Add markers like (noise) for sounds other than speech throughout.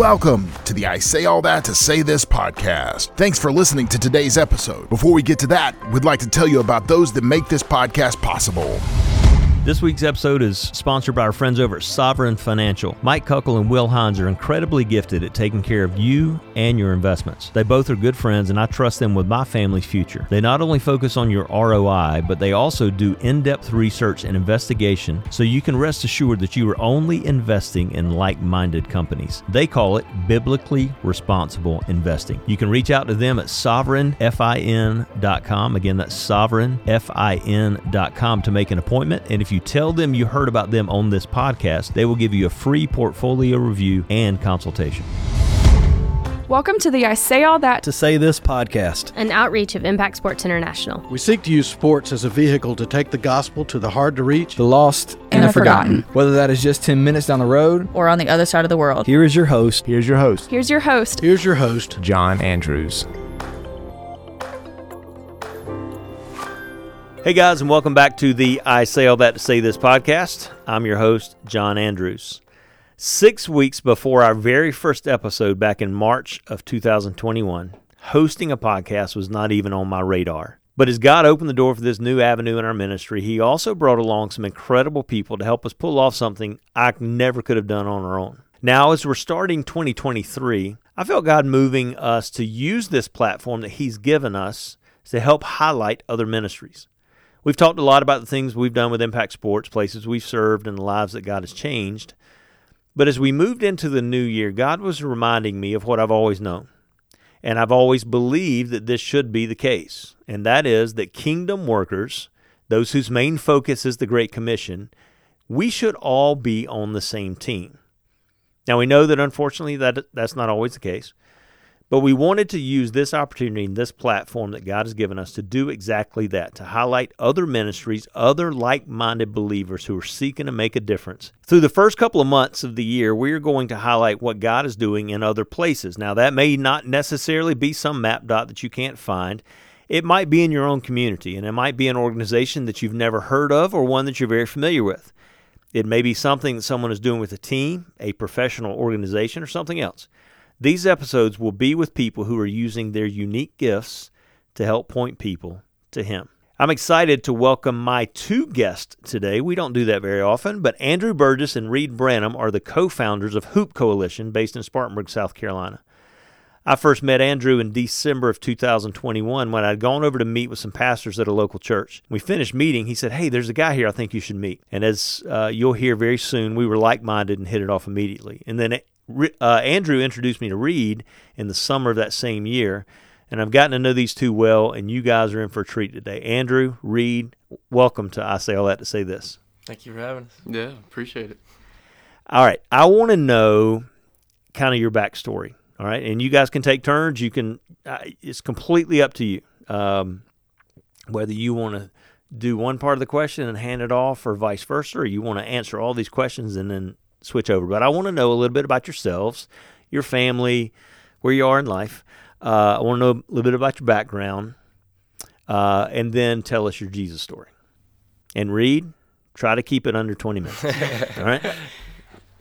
Welcome to the I Say All That to Say This podcast. Thanks for listening to today's episode. Before we get to that, we'd like to tell you about those that make this podcast possible. This week's episode is sponsored by our friends over at Sovereign Financial. Mike Kuckel and Will Hines are incredibly gifted at taking care of you and your investments. They both are good friends, and I trust them with my family's future. They not only focus on your ROI, but they also do in depth research and investigation so you can rest assured that you are only investing in like minded companies. They call it biblically responsible investing. You can reach out to them at sovereignfin.com. Again, that's sovereignfin.com to make an appointment. And if you tell them you heard about them on this podcast, they will give you a free portfolio review and consultation. Welcome to the I Say All That to Say This podcast, an outreach of Impact Sports International. We seek to use sports as a vehicle to take the gospel to the hard to reach, the lost, and, the forgotten. Whether that is just 10 minutes down the road or on the other side of the world. Here is your host. Here's your host. Here's your host. Here's your host, John Andrews. Hey guys, and welcome back to the I Say All That to Say This podcast. I'm your host, John Andrews. Six weeks before our very first episode back in March of 2021, hosting a podcast was not even on my radar. But as God opened the door for this new avenue in our ministry, He also brought along some incredible people to help us pull off something I never could have done on our own. Now, as we're starting 2023, I felt God moving us to use this platform that He's given us to help highlight other ministries. We've talked a lot about the things we've done with Impact Sports, places we've served, and the lives that God has changed. But as we moved into the new year, God was reminding me of what I've always known. And I've always believed that this should be the case. And that is that kingdom workers, those whose main focus is the Great Commission, we should all be on the same team. Now, we know that unfortunately that, that's not always the case. But we wanted to use this opportunity and this platform that God has given us to do exactly that, to highlight other ministries, other like minded believers who are seeking to make a difference. Through the first couple of months of the year, we are going to highlight what God is doing in other places. Now, that may not necessarily be some map dot that you can't find. It might be in your own community, and it might be an organization that you've never heard of or one that you're very familiar with. It may be something that someone is doing with a team, a professional organization, or something else. These episodes will be with people who are using their unique gifts to help point people to Him. I'm excited to welcome my two guests today. We don't do that very often, but Andrew Burgess and Reed Branham are the co founders of Hoop Coalition based in Spartanburg, South Carolina. I first met Andrew in December of 2021 when I'd gone over to meet with some pastors at a local church. We finished meeting. He said, Hey, there's a guy here I think you should meet. And as uh, you'll hear very soon, we were like minded and hit it off immediately. And then uh, Andrew introduced me to Reed in the summer of that same year, and I've gotten to know these two well, and you guys are in for a treat today. Andrew, Reed, welcome to I Say All That to Say This. Thank you for having us. Yeah, appreciate it. All right, I want to know kind of your backstory. All right, and you guys can take turns. You can. Uh, it's completely up to you. Um, whether you want to do one part of the question and hand it off, or vice versa, or you want to answer all these questions and then switch over. But I want to know a little bit about yourselves, your family, where you are in life. Uh, I want to know a little bit about your background, uh, and then tell us your Jesus story. And Reed, try to keep it under 20 minutes. (laughs) All right?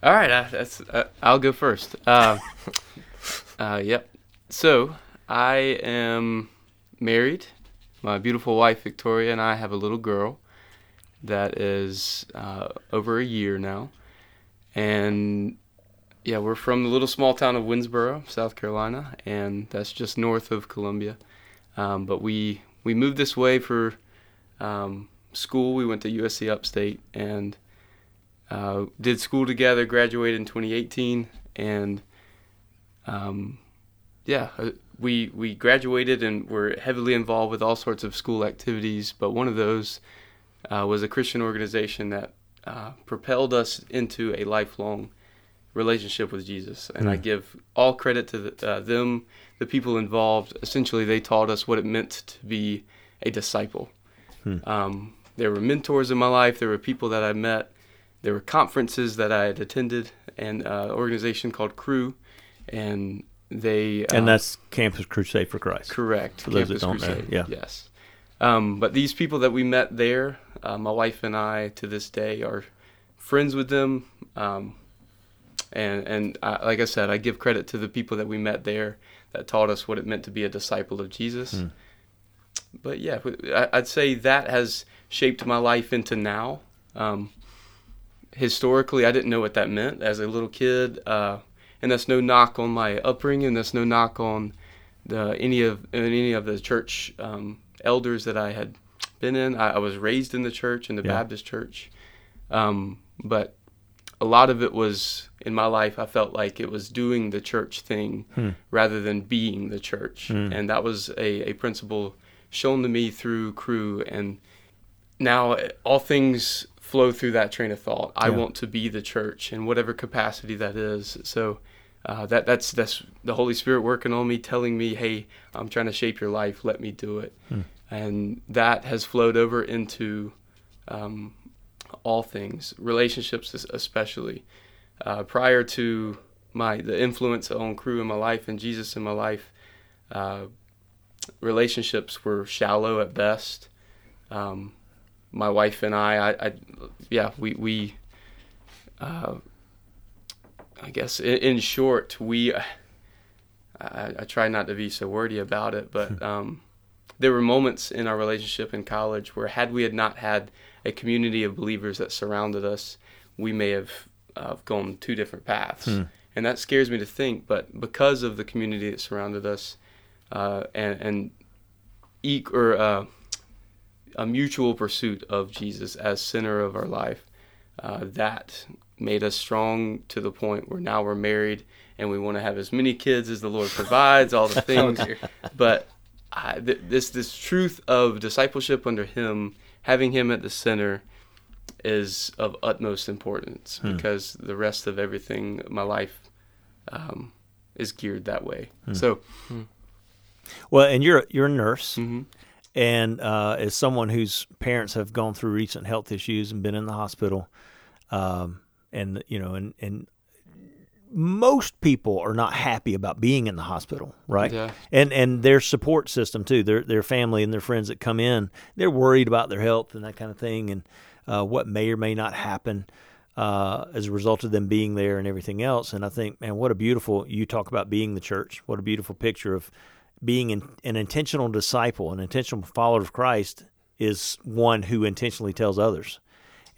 All right. Uh, that's, uh, I'll go first. Uh, (laughs) uh, yep. So I am married. My beautiful wife, Victoria, and I have a little girl that is over a year now and yeah, we're from the little small town of Winnsboro, South Carolina, and that's just north of Columbia. Um, but we we moved this way for um, school. We went to USC Upstate and uh, did school together. Graduated in 2018, and um, yeah, uh, we we graduated and were heavily involved with all sorts of school activities. But one of those uh, was a Christian organization that uh, propelled us into a lifelong relationship with Jesus. And mm. I hmm. give all credit to the, uh, them, the people involved. Essentially, they taught us what it meant to be a disciple. Mm. Um, there were mentors in my life, there were people that I met, there were conferences that I had attended, and uh, an organization called Cru. And they. and uh, that's Campus Crusade for Christ. Correct. For Campus that don't Crusade, know. Yeah. Yes. Um, but these people that we met there, uh, my wife and I to this day are friends with them. Um, and and I, like I said, I give credit to the people that we met there that taught us what it meant to be a disciple of Jesus. Hmm. But yeah, I'd say that has shaped my life into now. Um, historically, I didn't know what that meant as a little kid, uh, and that's no knock on my upbringing. That's no knock on the any of any of the church um, elders that I had been in. I, I was raised in the church in the Yeah. Baptist church, um, but a lot of it was in my life. I felt like it was doing the church thing rather than being the church, and that was a, a principle shown to me through Cru. And now all things flow through that train of thought. I Yeah. want to be the church in whatever capacity that is. So. Uh, that that's that's the Holy Spirit working on me, telling me, "Hey, I'm trying to shape your life. Let me do it." And that has flowed over into um, all things, relationships especially. Uh, prior to my the influence on Cru in my life and Jesus in my life, uh, relationships were shallow at best. Um, my wife and I, I, I yeah, we we. I guess in, in short, we. I, I try not to be so wordy about it, but (laughs) um, there were moments in our relationship in college where, had we had not had a community of believers that surrounded us, we may have uh, gone two different paths. And that scares me to think, but because of the community that surrounded us, uh, and, and e- or uh, a mutual pursuit of Jesus as center of our life, uh, that made us strong to the point where now we're married and we want to have as many kids as the Lord provides, all the (laughs) things. but I, th- this this truth of discipleship under Him, having Him at the center, is of utmost importance because the rest of everything, my life, um, is geared that way. So, Well, and you're you're a nurse, mhm. and uh, as someone whose parents have gone through recent health issues and been in the hospital, um, and you know, and and most people are not happy about being in the hospital, right? Yeah. And and their support system too, their their family and their friends that come in, they're worried about their health and that kind of thing, and uh, what may or may not happen. Uh, as a result of them being there and everything else, and I think, man, what a beautiful you talk about being the church. What a beautiful picture of being an, an intentional disciple, an intentional follower of Christ is one who intentionally tells others.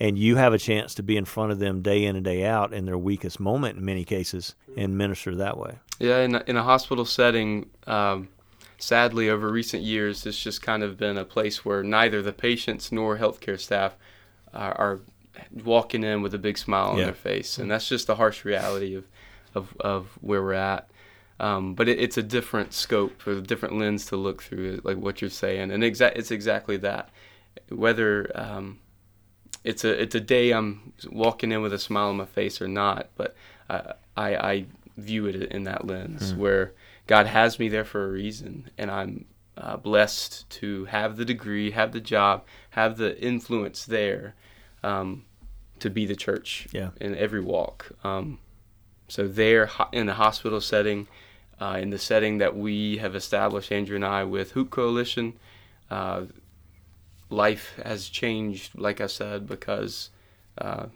And you have a chance to be in front of them day in and day out in their weakest moment in many cases and minister that way. Yeah, in a, in a hospital setting, um, sadly, over recent years, it's just kind of been a place where neither the patients nor healthcare staff are, are walking in with a big smile on Yeah. their face, and that's just the harsh reality of of, of where we're at. Um, but it, it's a different scope, for a different lens to look through, like what you're saying, and exa- it's exactly that. Whether um, it's a it's a day I'm walking in with a smile on my face or not, but uh, I I view it in that lens where God has me there for a reason, and I'm uh, blessed to have the degree, have the job, have the influence there um, to be the church Yeah. in every walk. Um, so there in the hospital setting, uh, in the setting that we have established, Andrew and I, with Hoop Coalition, uh, life has changed, like I said, because uh,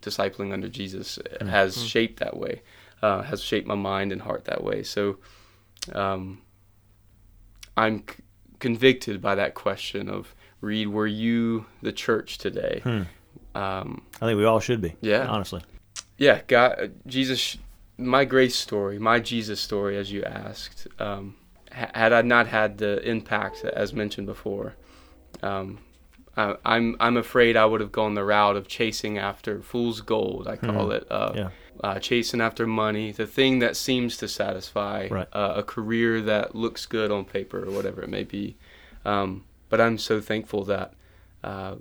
discipling under Jesus has shaped that way, uh, has shaped my mind and heart that way. So um, I'm c- convicted by that question of, Reed, were you the church today? Um, I think we all should be. Yeah. Honestly. yeah, God, Jesus, my grace story, my Jesus story, as you asked, um, had I not had the impact as mentioned before, um, I, I'm I'm afraid I would have gone the route of chasing after fool's gold. I call it, uh, Yeah. uh, chasing after money, the thing that seems to satisfy, Right. uh, a career that looks good on paper or whatever it may be. Um, but I'm so thankful that. Uh,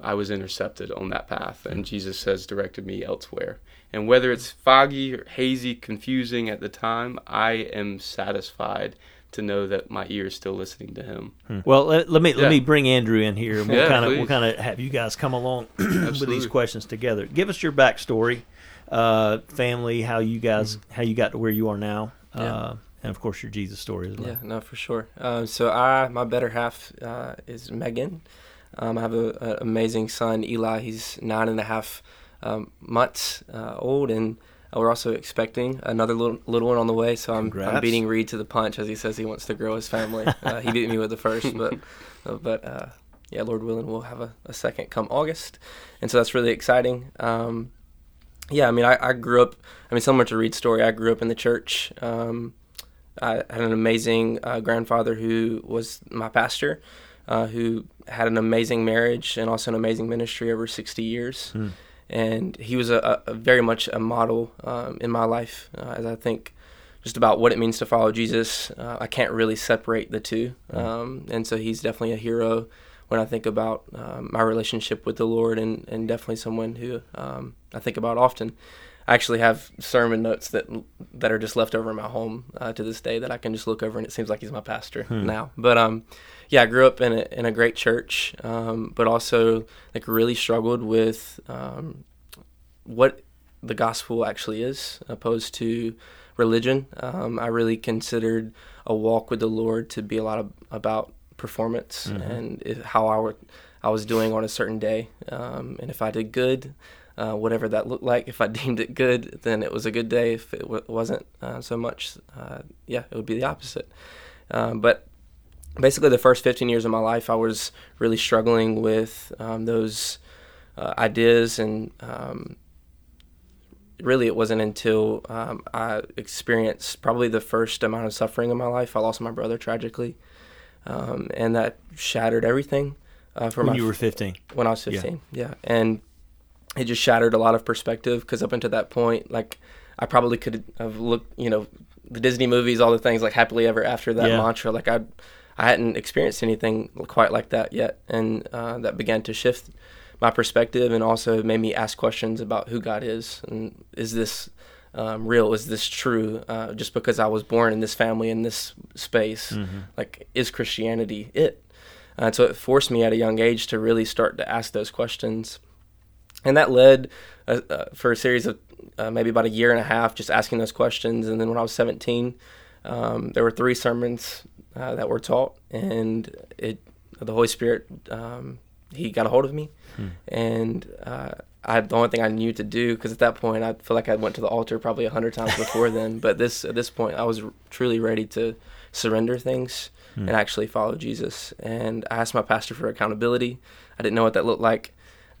I was intercepted on that path, and Jesus has directed me elsewhere. And whether it's foggy or hazy, confusing at the time, I am satisfied to know that my ear is still listening to Him. Well, let, let me let me bring Andrew in here, and we'll Yeah, kind of we'll kind of have you guys come along (clears throat) with these questions together. Give us your backstory, uh, family, how you guys Mm-hmm. how you got to where you are now, Yeah. uh, and of course your Jesus story as well. Yeah, no, for sure. Um, so I, my better half uh, is Megan. Um, I have an amazing son, Eli. He's nine and a half um, months uh, old, and we're also expecting another little little one on the way. So I'm, I'm beating Reed to the punch as he says he wants to grow his family. (laughs) Uh, he beat me with the first, but uh, but uh, yeah, Lord willing, we'll have a, a second come August, and so that's really exciting. Um, yeah, I mean, I, I grew up. I mean, similar to Reed's story, I grew up in the church. Um, I had an amazing uh, grandfather who was my pastor, uh, who had an amazing marriage and also an amazing ministry over 60 years. And he was a, a very much a model um, in my life, uh, as I think just about what it means to follow Jesus. Uh, I can't really separate the two. Um, and so he's definitely a hero when I think about um, my relationship with the Lord and, and definitely someone who um, I think about often. I actually have sermon notes that that are just left over in my home uh, to this day that I can just look over and it seems like he's my pastor now. But um, yeah, I grew up in a, in a great church, um, but also like really struggled with um, what the gospel actually is, opposed to religion. Um, I really considered a walk with the Lord to be a lot of, about performance and if, how I, were, I was doing on a certain day, um, and if I did good, uh, whatever that looked like. If I (laughs) deemed it good, then it was a good day. If it w- wasn't uh, so much, uh, yeah, it would be the opposite. Um, but basically, the first 15 years of my life, I was really struggling with um, those uh, ideas, and um, really, it wasn't until um, I experienced probably the first amount of suffering in my life. I lost my brother tragically, um, and that shattered everything. Uh, for when you were 15. when I was Yeah. 15. Yeah. And it just shattered a lot of perspective because up until that point, like, I probably could have looked, you know, the Disney movies, all the things like happily ever after that Yeah. mantra. Like, I, I hadn't experienced anything quite like that yet. And uh, that began to shift my perspective and also made me ask questions about who God is and is this um, real? Is this true? Uh, just because I was born in this family in this space, like is Christianity it? Uh, so it forced me at a young age to really start to ask those questions, and that led uh, uh, for a series of uh, maybe about a year and a half just asking those questions. And then when I was 17, um, there were three sermons uh, that were taught, and it the Holy Spirit um, he got a hold of me, and uh, I the only thing I knew to do because at that point I feel like I went to the altar probably a hundred times before then, but this at this point I was r- truly ready to surrender things and actually follow Jesus. And I asked my pastor for accountability. I didn't know what that looked like.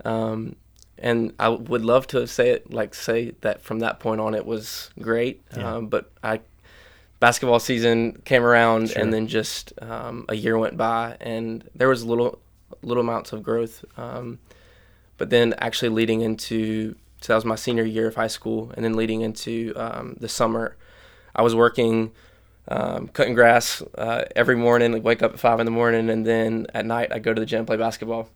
Um, and I would love to say it like say that from that point on it was great. Yeah. Um, but I basketball season came around Sure. and then just um, a year went by and there was little little amounts of growth. Um, but then actually leading into so that was my senior year of high school and then leading into um, the summer, I was working um, cutting grass uh, every morning. I'd wake up at five in the morning, and then at night I go to the gym play basketball.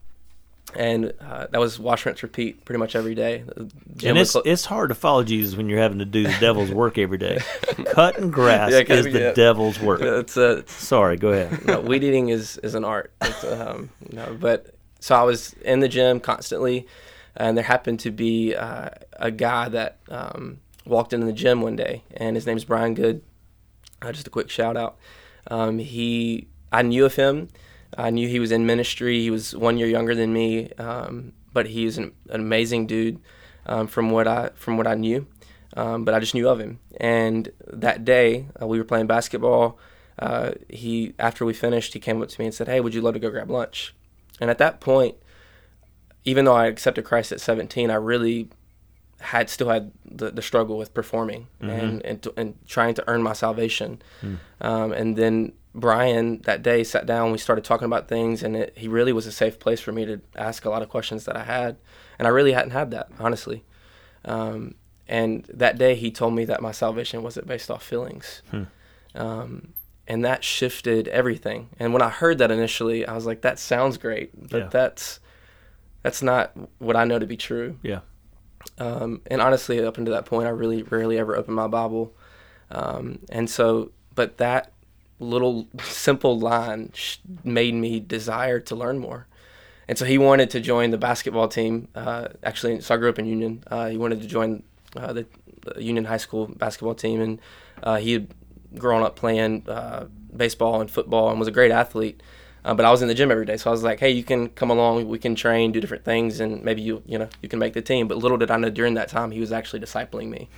And uh, that was wash, rinse, repeat pretty much every day. The And it's clo- it's hard to follow Jesus when you're having to do the devil's (laughs) work every day. Cutting grass Yeah, is the yeah. devil's work. it's a Sorry, go ahead. no, weed eating is, is an art. It's, um, no, but so I was in the gym constantly, and there happened to be uh, a guy that um, walked into the gym one day, and his name's Brian Good. Uh, just a quick shout out. Um, he, I knew of him. I knew he was in ministry. He was one year younger than me, um, but he was an, an amazing dude um, from what I from what I knew. Um, but I just knew of him. And that day, uh, we were playing basketball. Uh, he after we finished, he came up to me and said, "Hey, would you love to go grab lunch?" And at that point, even though I accepted Christ at 17, I really had still had the, the struggle with performing and and, to, and trying to earn my salvation. Um, and then Brian that day sat down. We started talking about things, and it, he really was a safe place for me to ask a lot of questions that I had, and I really hadn't had that honestly. Um, and that day, he told me that my salvation wasn't based off feelings. Um, and that shifted everything. And when I heard that initially, I was like, "That sounds great, but Yeah. that's that's not what I know to be true." Yeah. Um, and honestly, up until that point, I really rarely ever opened my Bible. Um, and so, but that little simple line sh- made me desire to learn more. And so he wanted to join the basketball team. Uh, actually, so I grew up in Union. Uh, he wanted to join uh, the, Union High School basketball team, and uh, he had grown up playing uh, baseball and football and was a great athlete. Uh, but I was in the gym every day, so I was like, "Hey, you can come along. We can train, do different things, and maybe you, you know, you can make the team." But little did I know during that time, he was actually discipling me.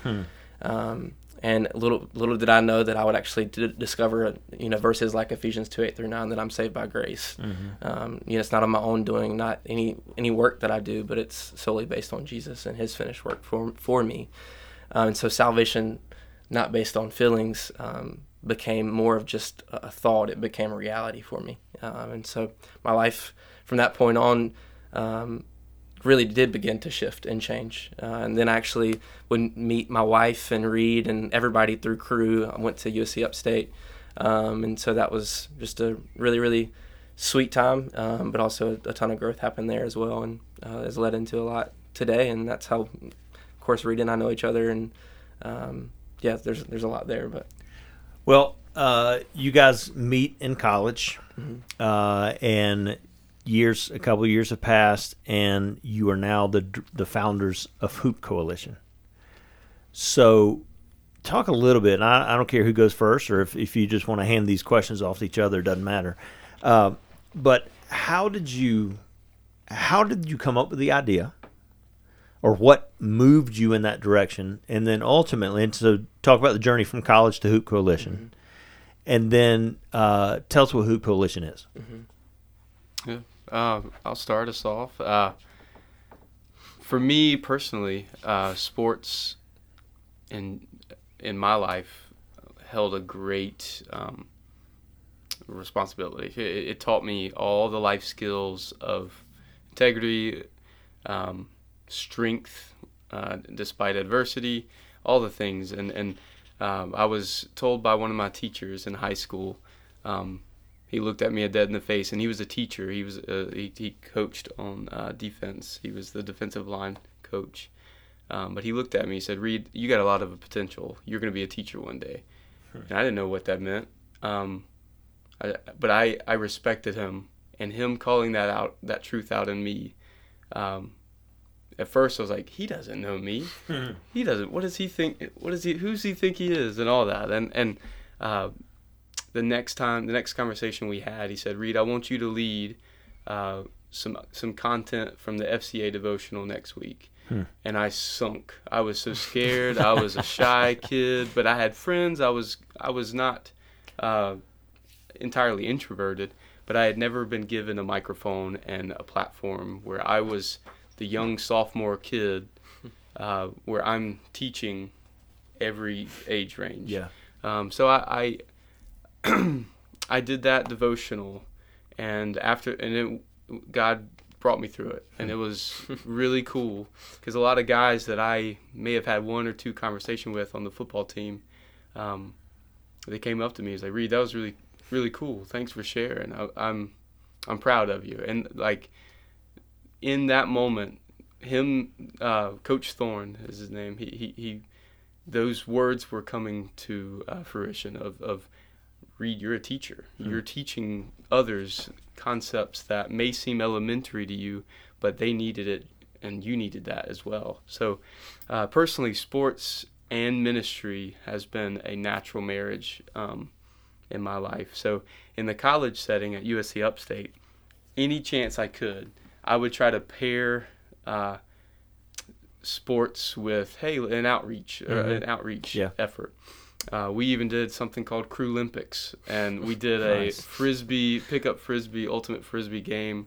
Um, and little little did I know that I would actually d- discover, you know, verses like Ephesians two eight through nine that I'm saved by grace. Um, you know, it's not on my own doing, not any any work that I do, but it's solely based on Jesus and His finished work for for me. Um, and so salvation, not based on feelings, um, became more of just a a thought. It became a reality for me. Um, and so my life from that point on um, really did begin to shift and change. Uh, and then I actually would meet my wife and Reed and everybody through Cru. I went to USC Upstate. Um, and so that was just a really, really sweet time, um, but also a ton of growth happened there as well and uh, has led into a lot today. And that's how, of course, Reed and I know each other. And um, yeah, there's, there's a lot there. But Well, uh, you guys meet in college, uh, and years, a couple of years have passed, and you are now the the founders of Hoop Coalition. So, talk a little bit. And I, I don't care who goes first, or if, if you just want to hand these questions off to each other, it doesn't matter. Uh, but how did you how did you come up with the idea? or what moved you in that direction and then ultimately and so talk about the journey from college to hoop coalition and then uh, tell us what hoop coalition is Yeah. Uh, I'll start us off. Uh, for me personally, uh, sports in in my life held a great um, responsibility. It, it taught me all the life skills of integrity, um, strength, uh, despite adversity, all the things. And and um, I was told by one of my teachers in high school. He looked at me dead in the face, and he was a teacher. He was uh, he, he coached on uh, defense. He was the defensive line coach. Um, but he looked at me. He said, "Reed, you got a lot of potential. You're going to be a teacher one day." And I didn't know what that meant. Um, I, but I I respected him, and him calling that out, that truth out in me. Um, at first, I was like, "He doesn't know me. (laughs) he doesn't. What does he think? What does he? Who's he think he is?" And all that. And and uh, the next time, the next conversation we had, he said, "Reed, I want you to lead uh, some some content from the FCA devotional next week." And I sunk. I was so scared. I was a (laughs) shy kid, but I had friends. I was I was not uh, entirely introverted, but I had never been given a microphone and a platform where I was the young sophomore kid, uh, where I'm teaching every age range. Yeah. Um, so I, I I did that devotional, and after and it, God brought me through it, and it was (laughs) really cool because a lot of guys that I may have had one or two conversation with on the football team, um, they came up to me and was like, "Reed, that was really really cool. Thanks for sharing. I, I'm I'm proud of you." And like in that moment, him, uh, Coach Thorne is his name. He he, he those words were coming to uh, fruition of, of Reed, you're a teacher. You're teaching others concepts that may seem elementary to you, but they needed it and you needed that as well. So, uh, personally, sports and ministry has been a natural marriage um, in my life. So, in the college setting at USC Upstate, any chance I could, I would try to pair uh, sports with hey an outreach uh, an outreach Yeah. effort. Uh, we even did something called Cru Olympics, and we did a frisbee pickup frisbee ultimate frisbee game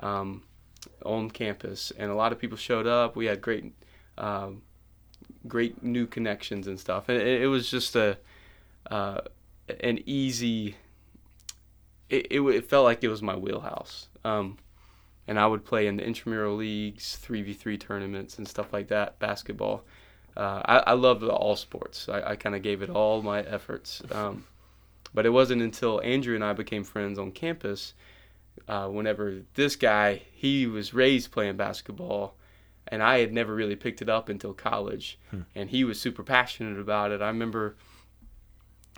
um, on campus, and a lot of people showed up. We had great um, great new connections and stuff, and it, it was just a uh, an easy. It, it it felt like it was my wheelhouse. Um, and I would play in the intramural leagues, 3v3 tournaments, and stuff like that, basketball. Uh, I, I loved all sports. I, I kind of gave it all my efforts. Um, but it wasn't until Andrew and I became friends on campus, uh, whenever this guy, he was raised playing basketball, and I had never really picked it up until college. And he was super passionate about it. I remember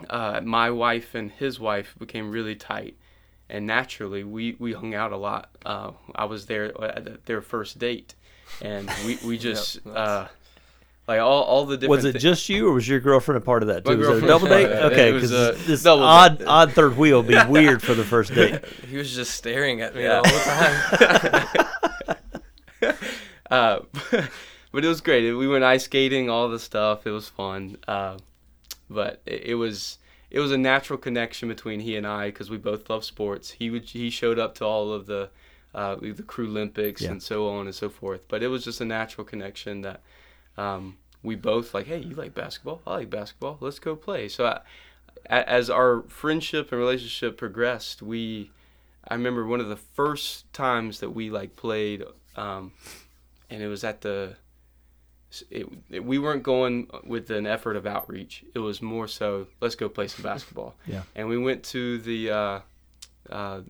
uh, my wife and his wife became really tight and naturally we, we hung out a lot. Uh, I was there at their first date, and we, we (laughs) just Yep, nice. Like all all the different. Was it thi- just you, or was your girlfriend a part of that too? Was it a double date? part of that. Okay, because this odd date. odd third wheel would be (laughs) weird for the first date. He was just staring at me Yeah. the whole time. (laughs) (laughs) uh, but it was great. We went ice skating, all the stuff. It was fun. Uh, but it, it was it was a natural connection between he and I because we both love sports. He would he showed up to all of the uh, the Cru Olympics Yeah. and so on and so forth. But it was just a natural connection that um, we both like. Hey, you like basketball? I like basketball. Let's go play. So I, a- as our friendship and relationship progressed, we I remember one of the first times that we like played, um, and it was at the. It, it- we weren't going with an effort of outreach. It was more so, let's go play some basketball. (laughs) Yeah. And we went to the uh, uh,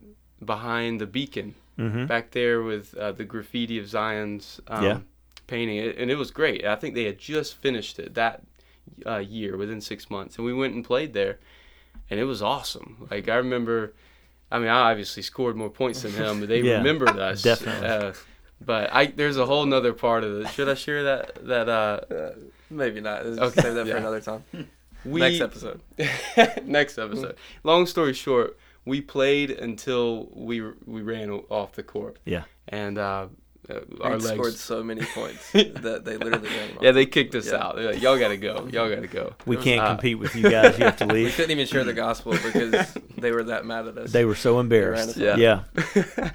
behind the beacon Mm-hmm. back there with uh, the graffiti of Zion's um, Yeah. Painting, it, and it was great. I think they had just finished it that uh, year within six months, and we went and played there, and it was awesome. Like I remember, I mean, I obviously scored more points than him, but they (laughs) Yeah, remembered us definitely. Uh, but I there's a whole nother part of it. Should I share that that uh, Uh, maybe not. Let's Okay, Save that yeah. for another time. (laughs) we Next episode. (laughs) next episode. Long story short, we played until we we ran off the court, Yeah. and uh, uh, our legs scored so many points (laughs) that they literally ran him. Yeah, they kicked us Yeah. out. They're like, y'all gotta go. Y'all gotta go. We can't Uh, compete with you guys. You have to (laughs) leave. We couldn't even share the gospel because (laughs) they were that mad at us. They were so embarrassed. They ran us Yeah.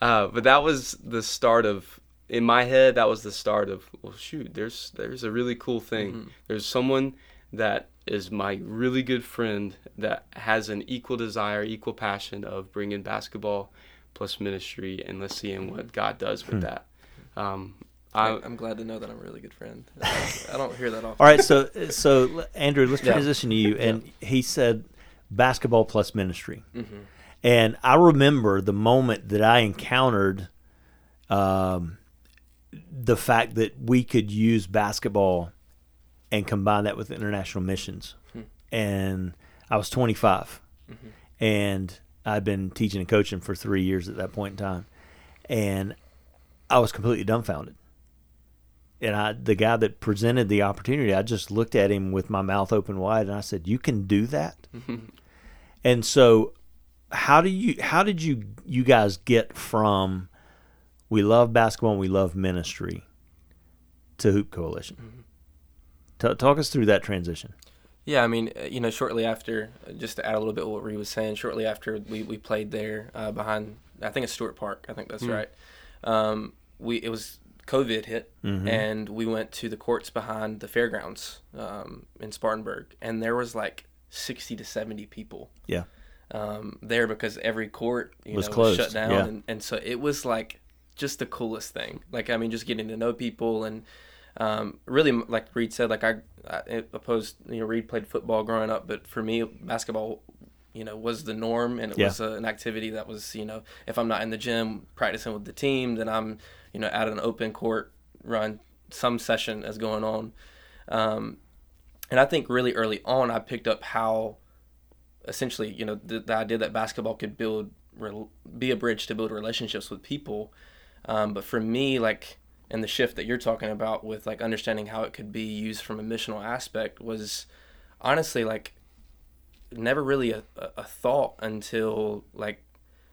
uh, but that was the start of. In my head, that was the start of. Well, shoot, there's there's a really cool thing. Mhm. There's someone that is my really good friend that has an equal desire, equal passion of bringing basketball plus ministry, and let's see what God does with Hmm. that. Um, I, I, I'm glad to know that I'm a really good friend. I, I don't hear that often. All right. So so Andrew, let's Yeah. transition to you. And he said basketball plus ministry. Mhm. And I remember the moment that I encountered um, the fact that we could use basketball and combine that with international missions. Hmm. And I was 25, Mhm. and I'd been teaching and coaching for three years at that point in time, and I was completely dumbfounded. And I, the guy that presented the opportunity, I just looked at him with my mouth open wide, and I said, "You can do that." (laughs) And so, how do you how did you you guys get from we love basketball and we love ministry to Hoop Coalition? Mm-hmm. Ta talk us through that transition. Yeah, I mean, uh, you know, shortly after, uh, just to add a little bit what Ree was saying, shortly after we, we played there uh, behind, I think it's Stewart Park. I think that's Mm. right. Um, we it was COVID hit, Mhm. and we went to the courts behind the fairgrounds um, in Spartanburg, and there was like sixty to seventy people. Yeah. Um, there because every court you Was know closed, was shut down, yeah. and, and so it was like just the coolest thing. Like I mean, just getting to know people and um, really like Reed said, like I, I opposed you know Reed played football growing up, but for me basketball, you know, was the norm, and it Yeah. was uh, an activity that was you know if I'm not in the gym practicing with the team, then I'm you know at an open court run, some session is going on, um, and I think really early on I picked up how essentially you know the, the idea that basketball could build rel- be a bridge to build relationships with people um, but for me like and the shift that you're talking about with like understanding how it could be used from a missional aspect was honestly like never really a, a thought until like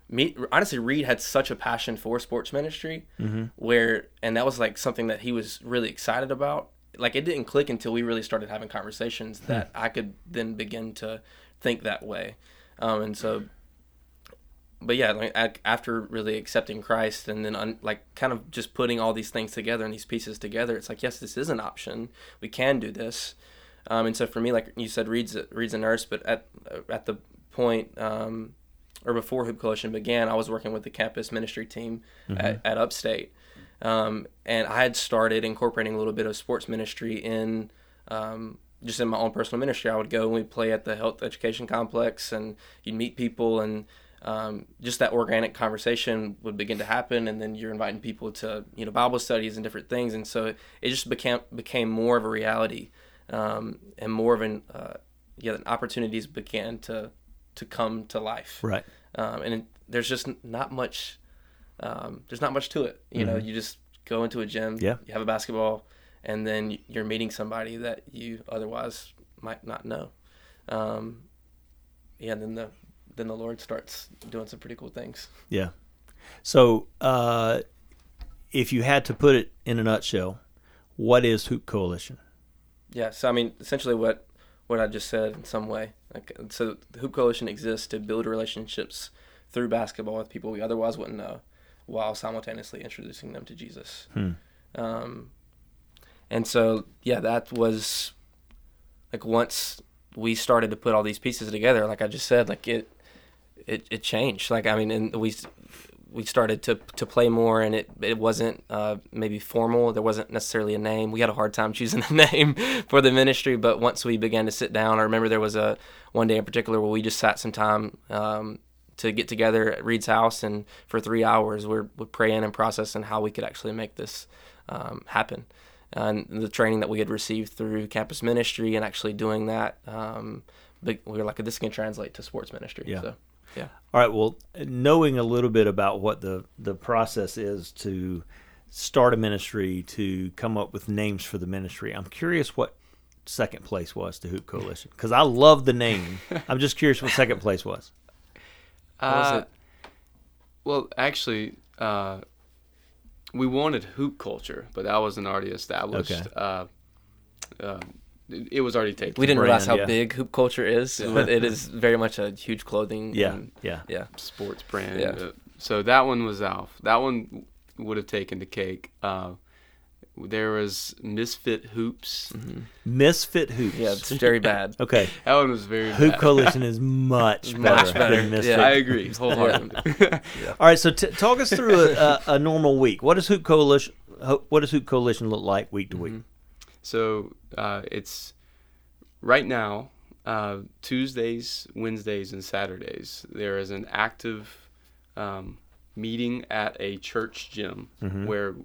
me honestly reed had such a passion for sports ministry where and that was like something that he was really excited about. Like it didn't click until we really started having conversations that i could then begin to think that way. Um, and so but yeah like after really accepting christ and then un, like kind of just putting all these things together and these pieces together it's like yes this is an option. We can do this. Um, and so for me like you said Reed's a, reed's a nurse but at at the point um, or before hoop coalition began i was working with the campus ministry team at, at upstate. Um, and i had started incorporating a little bit of sports ministry in um, just in my own personal ministry. I would go and we'd play at the health education complex and you'd meet people and um, just that organic conversation would begin to happen and then you're inviting people to you know bible studies and different things and so it just became became more of a reality um, and more of an uh, yeah opportunities began to to come to life Right. um, and it, there's just not much um, there's not much to it you know you just go into a gym Yeah. you have a basketball and then you're meeting somebody that you otherwise might not know. Um, yeah, and then the then the Lord starts doing some pretty cool things. Yeah. So, uh, if you had to put it in a nutshell, what is Hoop Coalition? Yeah, so I mean, essentially what what I just said in some way. Like, so the Hoop Coalition exists to build relationships through basketball with people we otherwise wouldn't know, while simultaneously introducing them to Jesus. Hmm. Um, and so yeah, that was like once we started to put all these pieces together, like I just said, like it it, it changed. Like I mean, and we we started to to play more, and it it wasn't uh, maybe formal. There wasn't necessarily a name. We had a hard time (laughs) choosing a name for the ministry, but once we began to sit down, I remember there was a one day in particular where we just sat some time. Um, to get together at Reed's house, and for three hours, we're, we're praying and processing how we could actually make this um, happen and the training that we had received through campus ministry and actually doing that um, we were like this can translate to sports ministry Yeah. so yeah All right. Well, knowing a little bit about what the the process is to start a ministry, to come up with names for the ministry, I'm curious what second place was to Hoop Coalition because I love the name. (laughs) I'm just curious what second place was. was Uh, it? Well, actually, uh, we wanted hoop culture, but that wasn't already established. Okay. Uh, uh, it, it was already taken. we didn't realize how yeah. big hoop culture is but it (laughs) is very much a huge clothing Yeah. and- Yeah. yeah sports brand. Yeah. uh, So that one was off. That one would have taken the cake. Uh, there was Misfit Hoops. Misfit Hoops. yeah it's very bad (laughs) Okay. That one was very Hoop bad. Coalition (laughs) is much better, Much better, than Misfit. yeah. I agree wholeheartedly. All right, so t- talk us through a, a, a normal week. What does Hoop Coalition? ho- What does Hoop Coalition look like week to week? So uh, it's right now uh, Tuesdays, Wednesdays, and Saturdays. There is an active um, meeting at a church gym where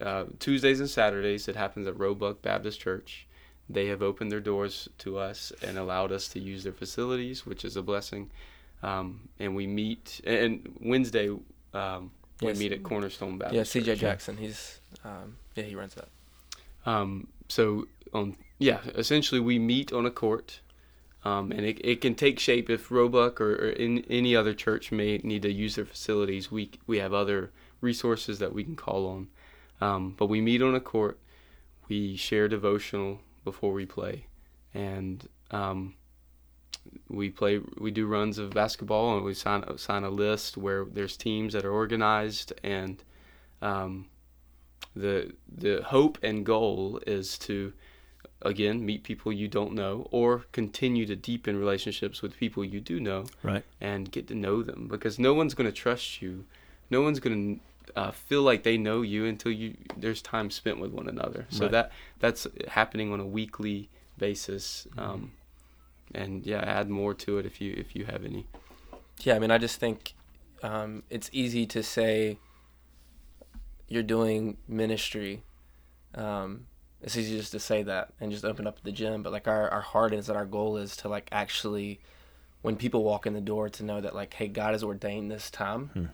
uh, Tuesdays and Saturdays it happens at Roebuck Baptist Church. They have opened their doors to us and allowed us to use their facilities, which is a blessing. Um, and we meet. And Wednesday um, we Yes. meet at Cornerstone Baptist. yeah cj jackson he's um, yeah he runs that Um, so on yeah, essentially we meet on a court, um, and it, it can take shape if Roebuck or, or in, any other church may need to use their facilities. We we have other resources that we can call on, um, but we meet on a court. We share devotional before we play, and um, we play. We do runs of basketball, and we sign sign a list where there's teams that are organized and. Um, the the hope and goal is to again meet people you don't know or continue to deepen relationships with people you do know Right. and get to know them because no one's going to trust you no one's going to uh, feel like they know you until you there's time spent with one another so Right. that that's happening on a weekly basis um, and yeah add more to it if you if you have any Yeah, I mean, I just think um, it's easy to say you're doing ministry. Um, it's easy just to say that and just open up the gym, but like our, our heart is that our goal is to like actually, when people walk in the door, to know that like, hey, God has ordained this time. Hmm.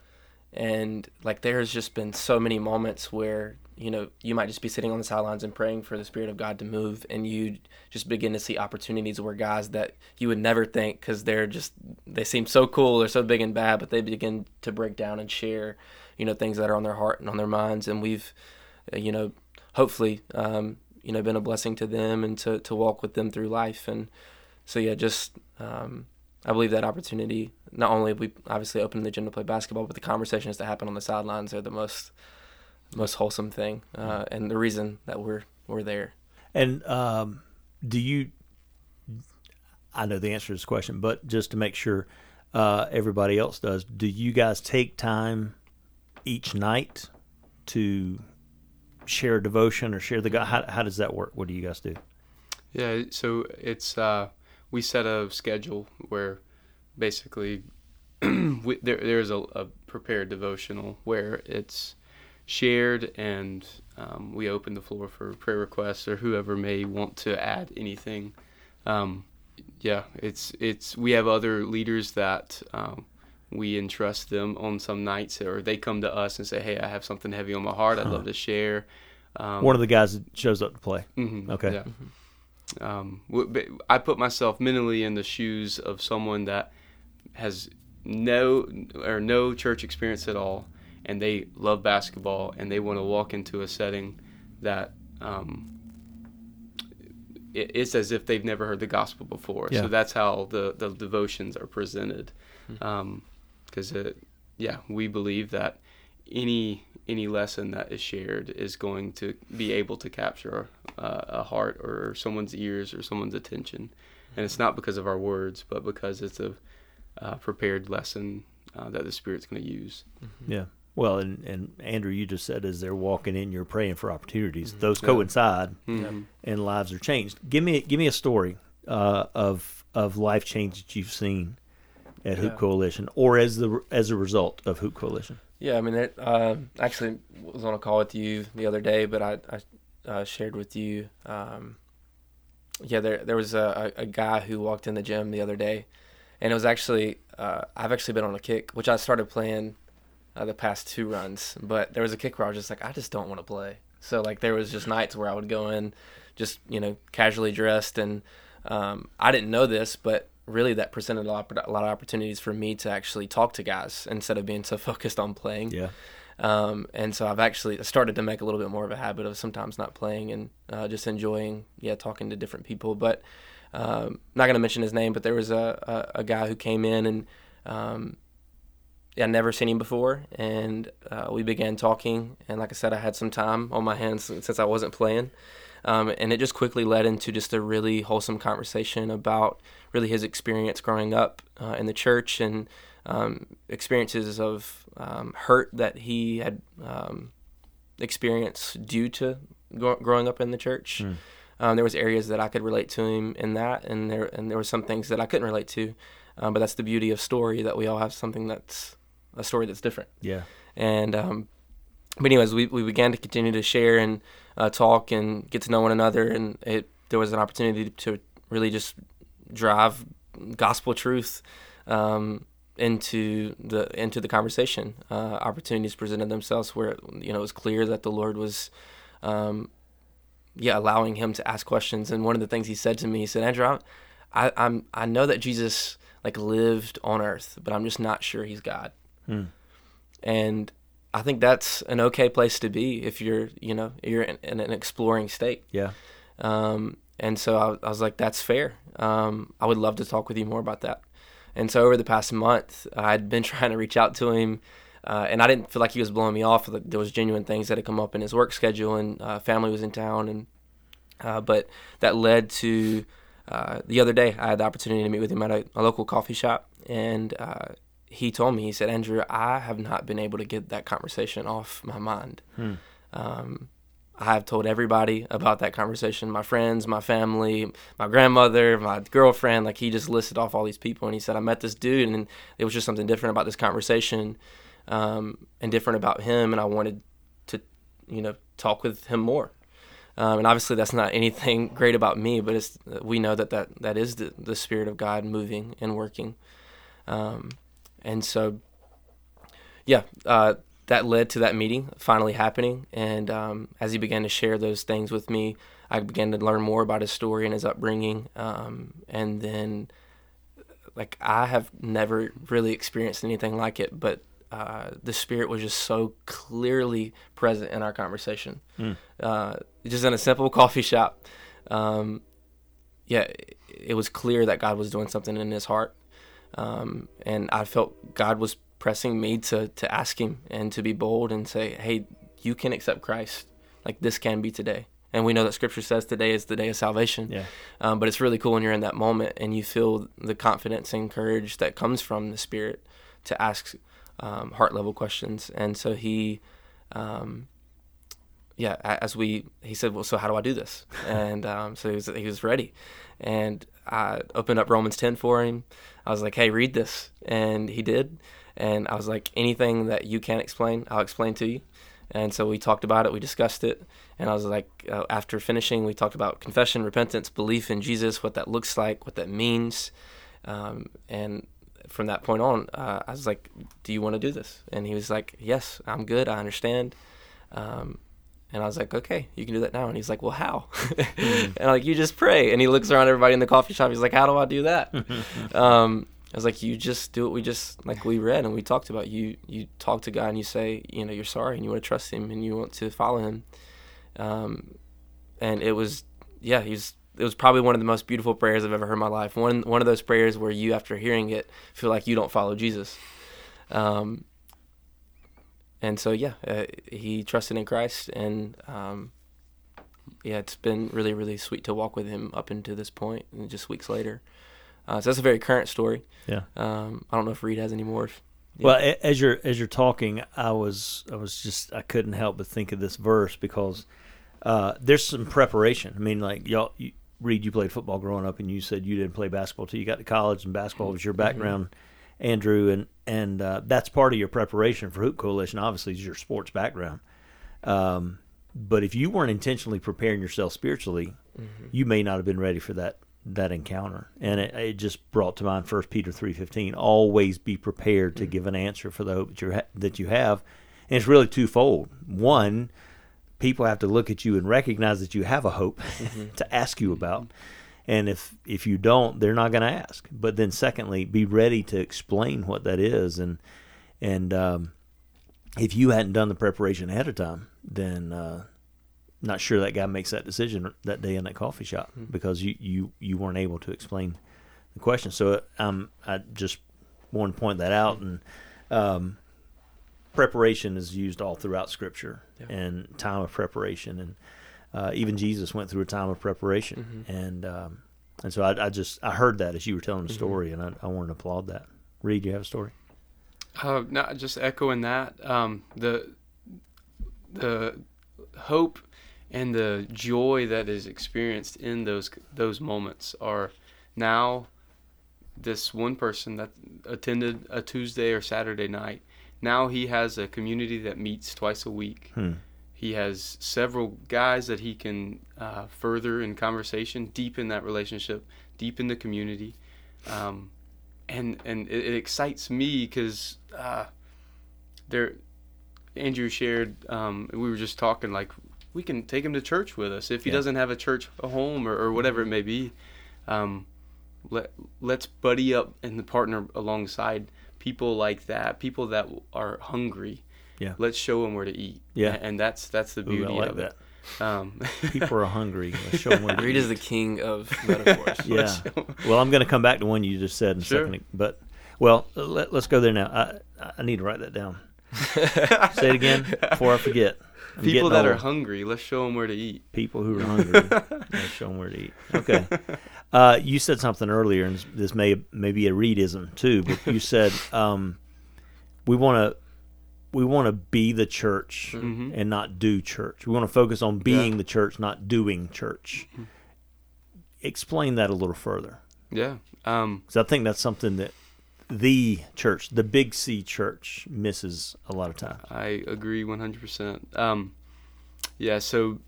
And like, there's just been so many moments where, you know, you might just be sitting on the sidelines and praying for the Spirit of God to move, and you just begin to see opportunities where guys that you would never think because they're just, they seem so cool, they're so big and bad, but they begin to break down and share, you know, things that are on their heart and on their minds. And we've, you know, hopefully, um, you know, been a blessing to them and to, to walk with them through life. And so, yeah, just, um, I believe that opportunity, not only have we obviously opened the gym to play basketball, but the conversations that happen on the sidelines are the most, most wholesome thing. Uh, and the reason that we're, we're there. And um, do you? I know the answer to this question, but just to make sure uh, everybody else does, do you guys take time each night to share devotion or share the God? How, how does that work? What do you guys do? Yeah, so it's uh, we set a schedule where basically (clears throat) we, there there's a, a prepared devotional where it's shared and um, we open the floor for prayer requests or whoever may want to add anything. Um, yeah, it's it's we have other leaders that um, we entrust them on some nights or they come to us and say, hey, I have something heavy on my heart. I'd love to share. Um, One of the guys that shows up to play. Mhm, Okay. Yeah. Um, w- but I put myself mentally in the shoes of someone that has no or no church experience at all, and they love basketball, and they want to walk into a setting that um, it, it's as if they've never heard the gospel before. Yeah. So that's how the the devotions are presented, because it yeah we believe that any any lesson that is shared is going to be able to capture uh, a heart or someone's ears or someone's attention and it's not because of our words but because it's a uh, prepared lesson uh, that the spirit's going to use Yeah. Well, and, and Andrew, you just said as they're walking in, you're praying for opportunities. Mm-hmm. Those coincide, Mhm. and lives are changed. Give me give me a story uh, of of life change that you've seen at Hoop Yeah. Coalition, or as the as a result of Hoop Coalition. Yeah, I mean, it, uh, actually was on a call with you the other day, but I, I uh, shared with you. Um, yeah, there there was a, a, guy who walked in the gym the other day, and it was actually uh, I've actually been on a kick, which I started playing uh, the past two runs, but there was a kick where I was just like, I just don't want to play. So like there was just nights where I would go in, just you know, casually dressed, and um, I didn't know this, but really that presented a lot, a lot of opportunities for me to actually talk to guys instead of being so (laughs) focused on playing. Yeah. Um, and so I've actually started to make a little bit more of a habit of sometimes not playing and uh, just enjoying, yeah, talking to different people. But um, not going to mention his name, but there was a, a, a guy who came in and um, yeah, I'd never seen him before. And uh, we began talking. And like I said, I had some time on my hands since I wasn't playing. Um, and it just quickly led into just a really wholesome conversation about really his experience growing up uh, in the church and um, experiences of um, hurt that he had um, experienced due to gro- growing up in the church. Um, there was areas that I could relate to him in that, and there and there were some things that I couldn't relate to. Um, but that's the beauty of story that we all have something that's a story that's different. Yeah. And um, but anyways, we, we began to continue to share and uh, talk and get to know one another, and it there was an opportunity to really just drive gospel truth um, into the into the conversation. Uh, opportunities presented themselves where you know it was clear that the Lord was. Um, yeah, allowing him to ask questions, and one of the things he said to me, he said, "Andrew, I'm, I, I'm, I know that Jesus like lived on Earth, but I'm just not sure he's God." and I think that's an okay place to be if you're, you know, you're in, in an exploring state. Yeah. Um, and so I, I was like, that's fair. Um, I would love to talk with you more about that. And so over the past month, I'd been (laughs) trying to reach out to him, uh, and I didn't feel like he was blowing me off. There was genuine things that had come up in his work schedule, and uh, family was in town, and uh, but that led to uh, the other day I had the opportunity to meet with him at a, a local coffee shop, and uh, he told me he said, Andrew, I have not been able to get that conversation off my mind. Um, I have told everybody about that conversation my friends, my family, my grandmother, my girlfriend. Like, he just listed off all these people. And he said, I met this dude, and it was just something different about this conversation um, and different about him. And I wanted to, you know, talk with him more. Um, and obviously, that's not anything (laughs) great about me, but it's we know that that, that is the, the Spirit of God moving and working. Um, and so, yeah, uh, that led to that meeting finally happening. And um, as he began to share those things with me, I began to learn more about his story and his upbringing. Um, and then, like, I have never really experienced anything like it, but uh, the Spirit was just so clearly present in our conversation. Uh, just in a simple coffee shop. Um, yeah, it was clear that God was doing something in his heart. Um, and I felt God was pressing me to to ask Him and to be bold and say, "Hey, you can accept Christ. Like this can be today." And we know that Scripture says today is the day of salvation. Yeah. Um, but it's really cool when you're in that moment and you feel the confidence and courage that comes from the Spirit to ask um, heart level questions. And so he, um, yeah, as we, he said, well, so how do I do this? (laughs) And um, so he was, he was ready. And I opened up Romans 10 for him. I was like, hey, read this. And he did. And I was like, anything that you can't explain, I'll explain to you. And so we talked about it, we discussed it. And I was like, uh, after finishing, we talked about confession, repentance, belief in Jesus, what that looks like, what that means. Um, and from that point on, uh, I was like, do you want to do this? And he was like, yes, I'm good. I understand. Um, And I was like, okay, you can do that now. And he's like, well, how? (laughs) and I'm like, you just pray. And he looks around everybody in the coffee shop. He's like, how do I do that? (laughs) um, I was like, you just do what we just like we read and we talked about. You you talk to God and you say, you know, you're sorry and you want to trust Him and you want to follow Him. Um, and it was, yeah, he's. It was probably one of the most beautiful prayers I've ever heard in my life. One one of those prayers where you, after hearing it, feel like you don't follow Jesus. Um, and so yeah, uh, he trusted in Christ, and um, yeah, it's been really really sweet to walk with him up into this point, and just weeks later. Uh, so that's a very current story. Yeah. Um, I don't know if Reed has any more. Yeah. Well, as you're as you're talking, I was I was just I couldn't help but think of this verse because uh, there's some preparation. I mean, like y'all, you, Reed, you played football growing up, and you said you didn't play basketball till you got to college, and basketball was your background, Andrew, and and uh, that's part of your preparation for Hoop Coalition. Obviously, is your sports background. Um, but if you weren't intentionally preparing yourself spiritually, you may not have been ready for that that encounter. And it, it just brought to mind First Peter three fifteen. Always be prepared to give an answer for the hope that you ha- that you have. And it's really twofold. One, people have to look at you and recognize that you have a hope (laughs) to ask you about. And if if you don't, they're not going to ask. But then, secondly, be ready to explain what that is. And and um, if you hadn't done the preparation ahead of time, then uh, not sure that guy makes that decision that day in that coffee shop because you, you, you weren't able to explain the question. So um, I just want to point that out. And um, preparation is used all throughout Scripture and time of preparation. And uh, even Jesus went through a time of preparation. And um, and so I, I just I heard that as you were telling the story, and I, I wanted to applaud that. Reed, you have a story? Uh, not just echoing that, um, the the hope and the joy that is experienced in those those moments are now this one person that attended a Tuesday or Saturday night. Now he has a community that meets twice a week. He has several guys that he can uh, further in conversation, deepen that relationship, deepen the community, um, and and it, it excites me because uh, there. Andrew shared. Um, we were just talking like we can take him to church with us if he Yeah. doesn't have a church a home or, or whatever it may be. Um, let let's buddy up and partner alongside people like that, people that are hungry. Yeah. Let's show them where to eat. Yeah. and that's that's the Ooh, beauty I like of that. it. Um, (laughs) People are hungry. Let's show 'em where to Reed eat. is the king of (laughs) metaphors. Yeah. Well, I'm going to come back to one you just said in a second. But, well, let, let's go there now. I, I need to write that down. (laughs) Say it again before I forget. I'm people getting that are hungry, let's show them where to eat. people who are hungry. let's show them where to eat. Okay. Uh, you said something earlier, and this may may be a Reedism too. But you said um, we want to we want to be the church Mm-hmm. and not do church. We want to focus on being the church, not doing church. Mm-hmm. Explain that a little further. Yeah. Um, Because I think that's something that the church, the big C church, misses a lot of times. I agree 100%. Um, yeah, so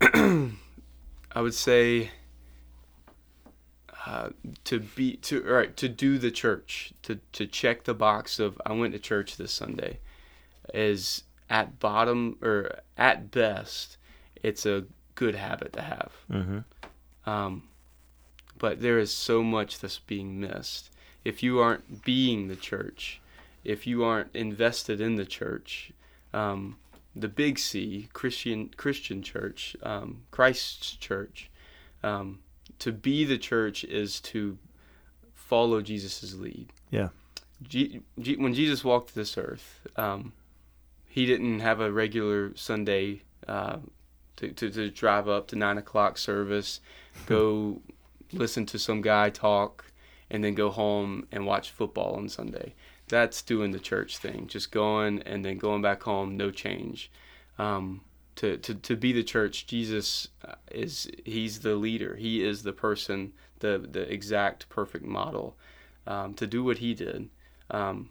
(clears throat) I would say uh, to be to all right to do the church to to check the box of I went to church this Sunday is at bottom or at best it's a good habit to have. Mm-hmm. Um, but there is so much that's being missed. If you aren't being the church, if you aren't invested in the church, um, the big C, Christian Christian church, um, Christ's church, um, to be the church is to follow Jesus' lead. Yeah. G- G- when Jesus walked this earth, um, he didn't have a regular Sunday uh, to, to, to drive up to nine o'clock service, (laughs) go listen to some guy talk, and then go home and watch football on Sunday. That's doing the church thing, just going and then going back home, no change. Um, to, to, to be the church, Jesus uh, is he's the leader. He is the person, the the exact perfect model um, to do what he did. Um,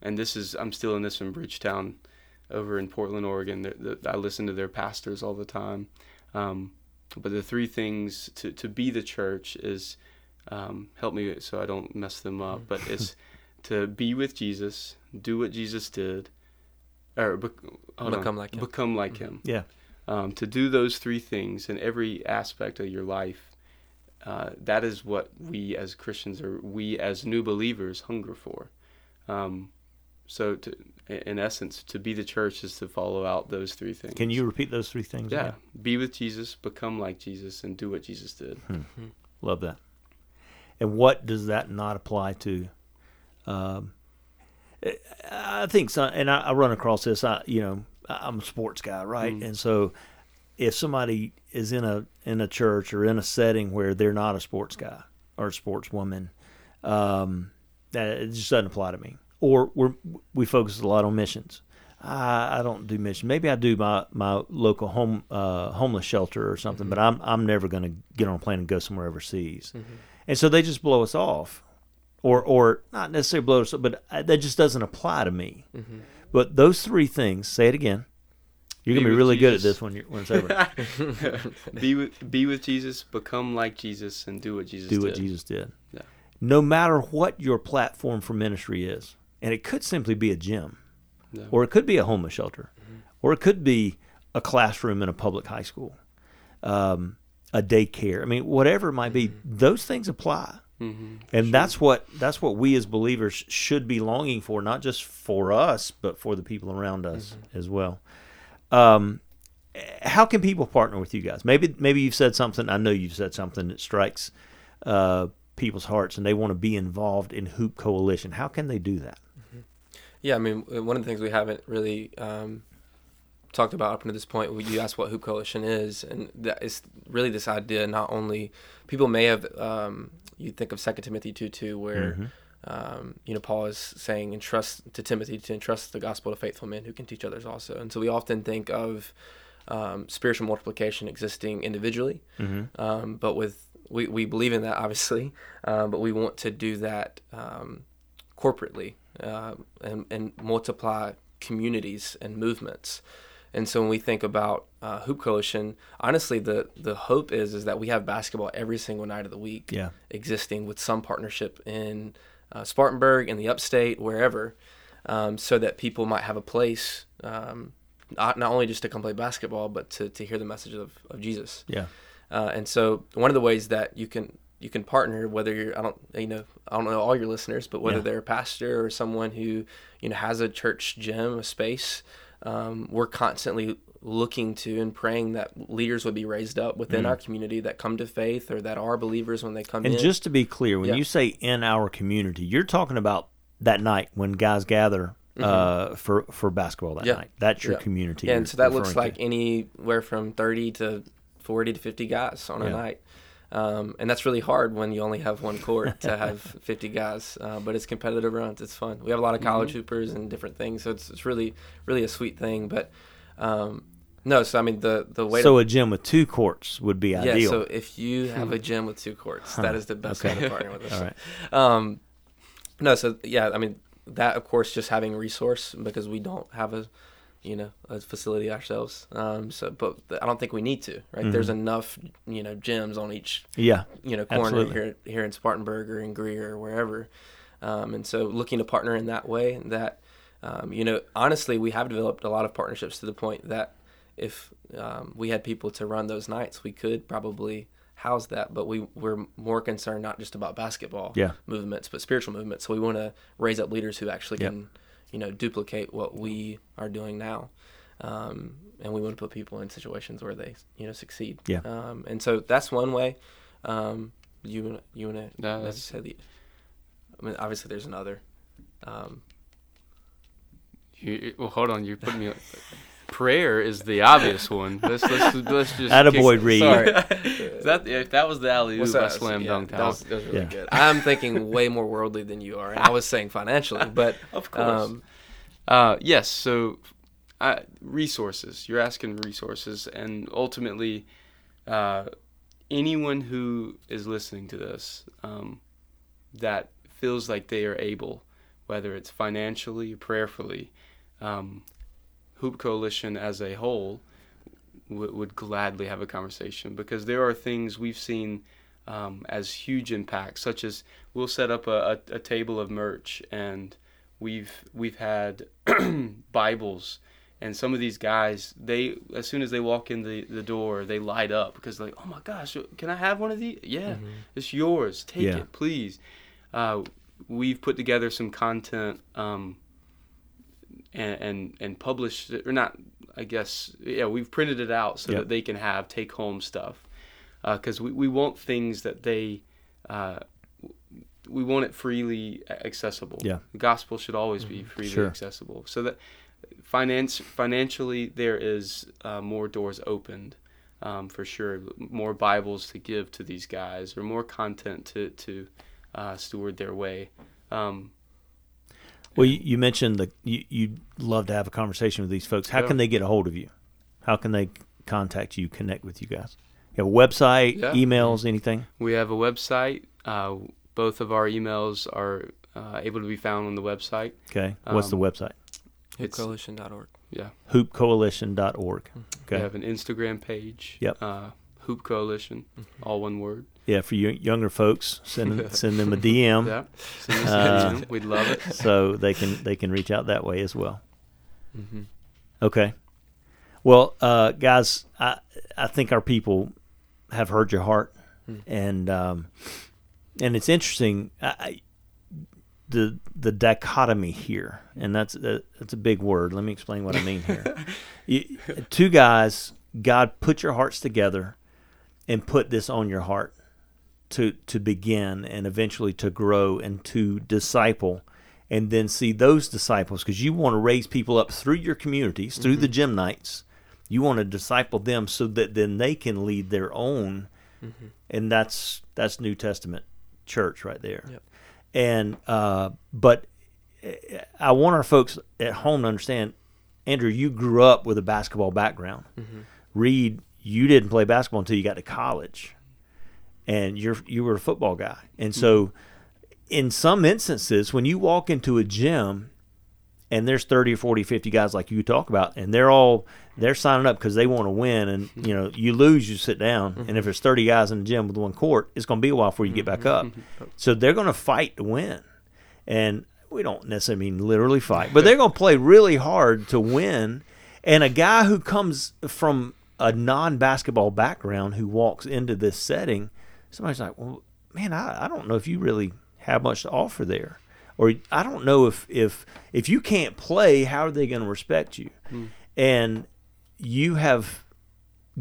and this is I'm still in this in Bridgetown, over in Portland, Oregon. The, the, I listen to their pastors all the time. Um, but the three things to, to be the church is um, help me so I don't mess them up. But it's (laughs) to be with Jesus, do what Jesus did, or bec- hold on. Become like him. Become like him. Yeah. Um, to do those three things in every aspect of your life, uh, that is what we as Christians or we as new believers hunger for. Um, so, to, in essence, to be the church is to follow out those three things. Can you repeat those three things? Yeah, again? be with Jesus, become like Jesus, and do what Jesus did. Love that. And what does that not apply to? Um, I think, so, and I, I run across this. I, you know, I'm a sports guy, right? And so, if somebody is in a in a church or in a setting where they're not a sports guy or a sportswoman, um, that it just doesn't apply to me. Or we're we focus a lot on missions. I, I don't do missions. Maybe I do my, my local home uh, homeless shelter or something, but I'm I'm never going to get on a plane and go somewhere overseas. And so they just blow us off, or or not necessarily blow off, but uh, that just doesn't apply to me. But those three things, say it again. You're Be gonna be really good at this when you're when it's over. (laughs) be with be with Jesus, become like Jesus, and do what Jesus do did. what Jesus did. Yeah. No matter what your platform for ministry is, and it could simply be a gym, Yeah. or it could be a homeless shelter, or it could be a classroom in a public high school, um, a daycare. I mean, whatever it might be, those things apply. Mhm. And that's what that's what we as believers should be longing for, not just for us, but for the people around us as well. Um, how can people partner with you guys? Maybe maybe you've said something. I know you've said something that strikes uh, people's hearts, and they want to be involved in Hoop Coalition. How can they do that? Yeah, I mean, one of the things we haven't really um, talked about up until this point, you asked what Hoop Coalition is, and that is really this idea. Not only people may have, um, you think of Second Timothy two two, where um, you know Paul is saying entrust to Timothy to entrust the gospel to faithful men who can teach others also. And so we often think of um, spiritual multiplication existing individually, um, but with we, we believe in that obviously, um, but we want to do that um, corporately uh, and, and multiply communities and movements. And so when we think about uh, Hoop Coalition, honestly, the the hope is is that we have basketball every single night of the week, Yeah. existing with some partnership in uh, Spartanburg, in the Upstate, wherever, um, so that people might have a place, um, not not only just to come play basketball, but to, to hear the message of, of Jesus. Yeah, Uh, and so one of the ways that you can you can partner, whether you're I don't you know I don't know all your listeners, but whether Yeah. they're a pastor or someone who you know has a church gym, a space, um, we're constantly looking to and praying that leaders would be raised up within our community that come to faith or that are believers when they come Mm. and in. just to be clear, when Yeah. you say in our community, you're talking about that night when guys gather uh, for for basketball that Mm-hmm. Yeah. night. That's your Yeah. community. And so that looks like to. anywhere from 30 to 40 to 50 guys on a night. Um, and that's really hard when you only have one court to have (laughs) 50 guys. Uh, but it's competitive runs. It's fun. We have a lot of college Mm-hmm. hoopers and different things. So it's, it's really, really a sweet thing. But um, no, so I mean, the, the way so to. a gym with two courts would be yeah, ideal. so if you have a gym with two courts, that is the best way to partner with (laughs) us. All right. Um, no, so yeah, I mean that of course just having resource because we don't have a, you know, a facility ourselves. Um, so but I don't think we need to, right? There's Mm-hmm. enough, you know, gyms on each, Yeah, you know, corner Absolutely. here here in Spartanburg or in Greer or wherever. Um, and so looking to partner in that way that, um, you know, honestly, we have developed a lot of partnerships to the point that if um, we had people to run those nights, we could probably house that. But we we're more concerned not just about basketball Yeah. movements, but spiritual movements. So we want to raise up leaders who actually Yep. Can, you know, duplicate what we are doing now. Um, and we want to put people in situations where they, you know, succeed. Yeah. Um, and so that's one way. Um, you wanna- you want to No, that's- say. I mean, obviously, there's another. Um, You, you- well, hold on. You put me. On- Prayer is the obvious one. Let's let's let's just. Attaboy, kick- Reed. Sorry. (laughs) that if that was the alley oop, I slam yeah, dunked that was, that was really yeah. good. I'm thinking way more worldly than you are, and I was saying financially, (laughs) but Of course. Um, Uh, yes. So, uh, resources. You're asking resources, and ultimately, uh, anyone who is listening to this um, that feels like they are able, whether it's financially, prayerfully, um, Hoop Coalition as a whole w- would gladly have a conversation because there are things we've seen um, as huge impacts, such as we'll set up a, a, a table of merch and we've we've had (clears throat) Bibles, and some of these guys, they as soon as they walk in the, the door, they light up because like, oh my gosh, can I have one of these? Yeah, it's yours. Take Yeah. it, please. Uh, we've put together some content um, and, and and published it, or not. I guess yeah, we've printed it out so Yep. that they can have take home stuff because we, we want things that they uh, we want it freely accessible. Yeah. the gospel should always be freely Sure. accessible. So that finance financially there is uh, more doors opened um, for sure. More Bibles to give to these guys, or more content to to uh, steward their way. Um, Well, you, you mentioned that you, you'd love to have a conversation with these folks. How Yeah. can they get a hold of you? How can they contact you, connect with you guys? You have a website, Yeah. emails, anything? We have a website. Uh, both of our emails are uh, able to be found on the website. Okay. What's the Um, website? It's- Hoopcoalition.org. Yeah. Hoopcoalition.org. Okay. We have an Instagram page. Yep. Uh, Hoop Coalition, all one word. Yeah, for you younger folks, send (laughs) send them a DM Yeah. Send us Uh. We'd love it. so they can they can reach out that way as well. Mm-hmm. Okay. Well, uh, guys, I I think our people have heard your heart, and um, and it's interesting. I, I, the the dichotomy here, and that's a, that's a big word. Let me explain what I mean here. (laughs) you, two guys, God put your hearts together, and put this on your heart to to begin and eventually to grow and to disciple and then see those disciples because you want to raise people up through your communities through the gym nights. You want to disciple them so that then they can lead their own. And that's that's new testament church right there. Yep. and uh, but eh, i want our folks at home to understand andrew you grew up with a basketball background. Reed you didn't play basketball until you got to college and you're you were a football guy. And so mm-hmm. in some instances when you walk into a gym and there's 30 or 40 50 guys like you talk about and they're all they're signing up because they want to win and (laughs) you know you lose you sit down and if mm-hmm. there's 30 guys in the gym with one court it's going to be a while before you get back up. Mm-hmm. (laughs) So they're going to fight to win. And we don't necessarily mean literally fight (laughs) but they're going to play really hard to win. And a guy who comes from a non-basketball background who walks into this setting somebody's like well man i, I don't know if you really have much to offer there. Or i don't know if if if you can't play how are they going to respect you? Hmm. And you have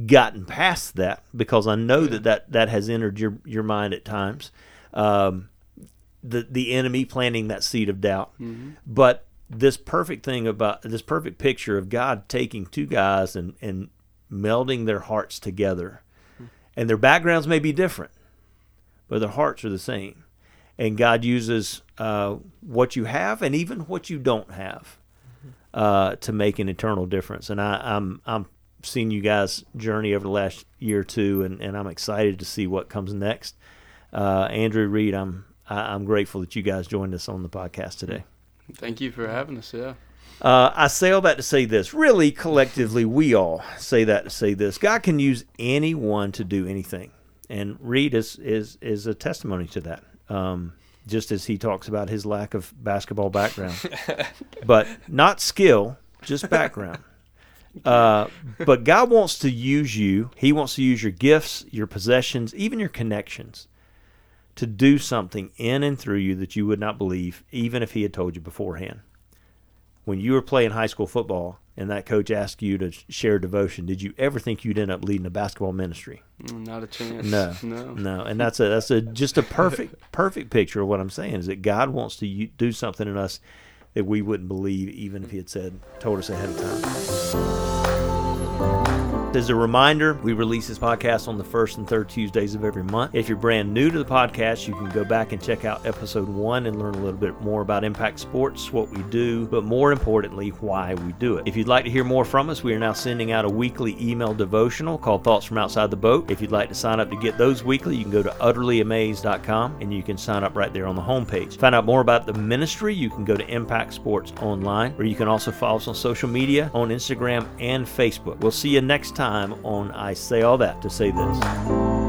gotten past that because i know that, that that has entered your your mind at times. Um, the the enemy planting that seed of doubt. Mm-hmm. But this perfect thing about this perfect picture of god taking two guys and and melding their hearts together hmm. and their backgrounds may be different but their hearts are the same and God uses uh, what you have and even what you don't have uh, to make an eternal difference. And I, I'm I'm seeing you guys journey over the last year or two, and, and I'm excited to see what comes next. Uh, Andrew Reed, I'm I, I'm grateful that you guys joined us on the podcast today. Thank you for having us. Yeah. Uh, I say all that to say this. Really, collectively, we all say that to say this. God can use anyone to do anything, and Reed is is is a testimony to that. Um, just as he talks about his lack of basketball background, (laughs) but not skill, just background. (laughs) Uh, but God wants to use you. He wants to use your gifts, your possessions, even your connections, to do something in and through you that you would not believe, even if He had told you beforehand when you were playing high school football and that coach asked you to share devotion, did you ever think you'd end up leading a basketball ministry? Mm, Not a chance. No, No. no. And that's a that's a just a perfect (laughs) perfect picture of what I'm saying is that God wants to do something in us that we wouldn't believe even if He had said told us ahead of time. As a reminder, we release this podcast on the first and third Tuesdays of every month. If you're brand new to the podcast, you can go back and check out episode one and learn a little bit more about Impact Sports, what we do, but more importantly, why we do it. If you'd like to hear more from us, we are now sending out a weekly email devotional called Thoughts from Outside the Boat. If you'd like to sign up to get those weekly, you can go to utterlyamazed.com and you can sign up right there on the homepage. Find out more about the ministry, you can go to Impact Sports Online, or you can also follow us on social media on Instagram and Facebook. We'll see you next time on I Say All That to Say This.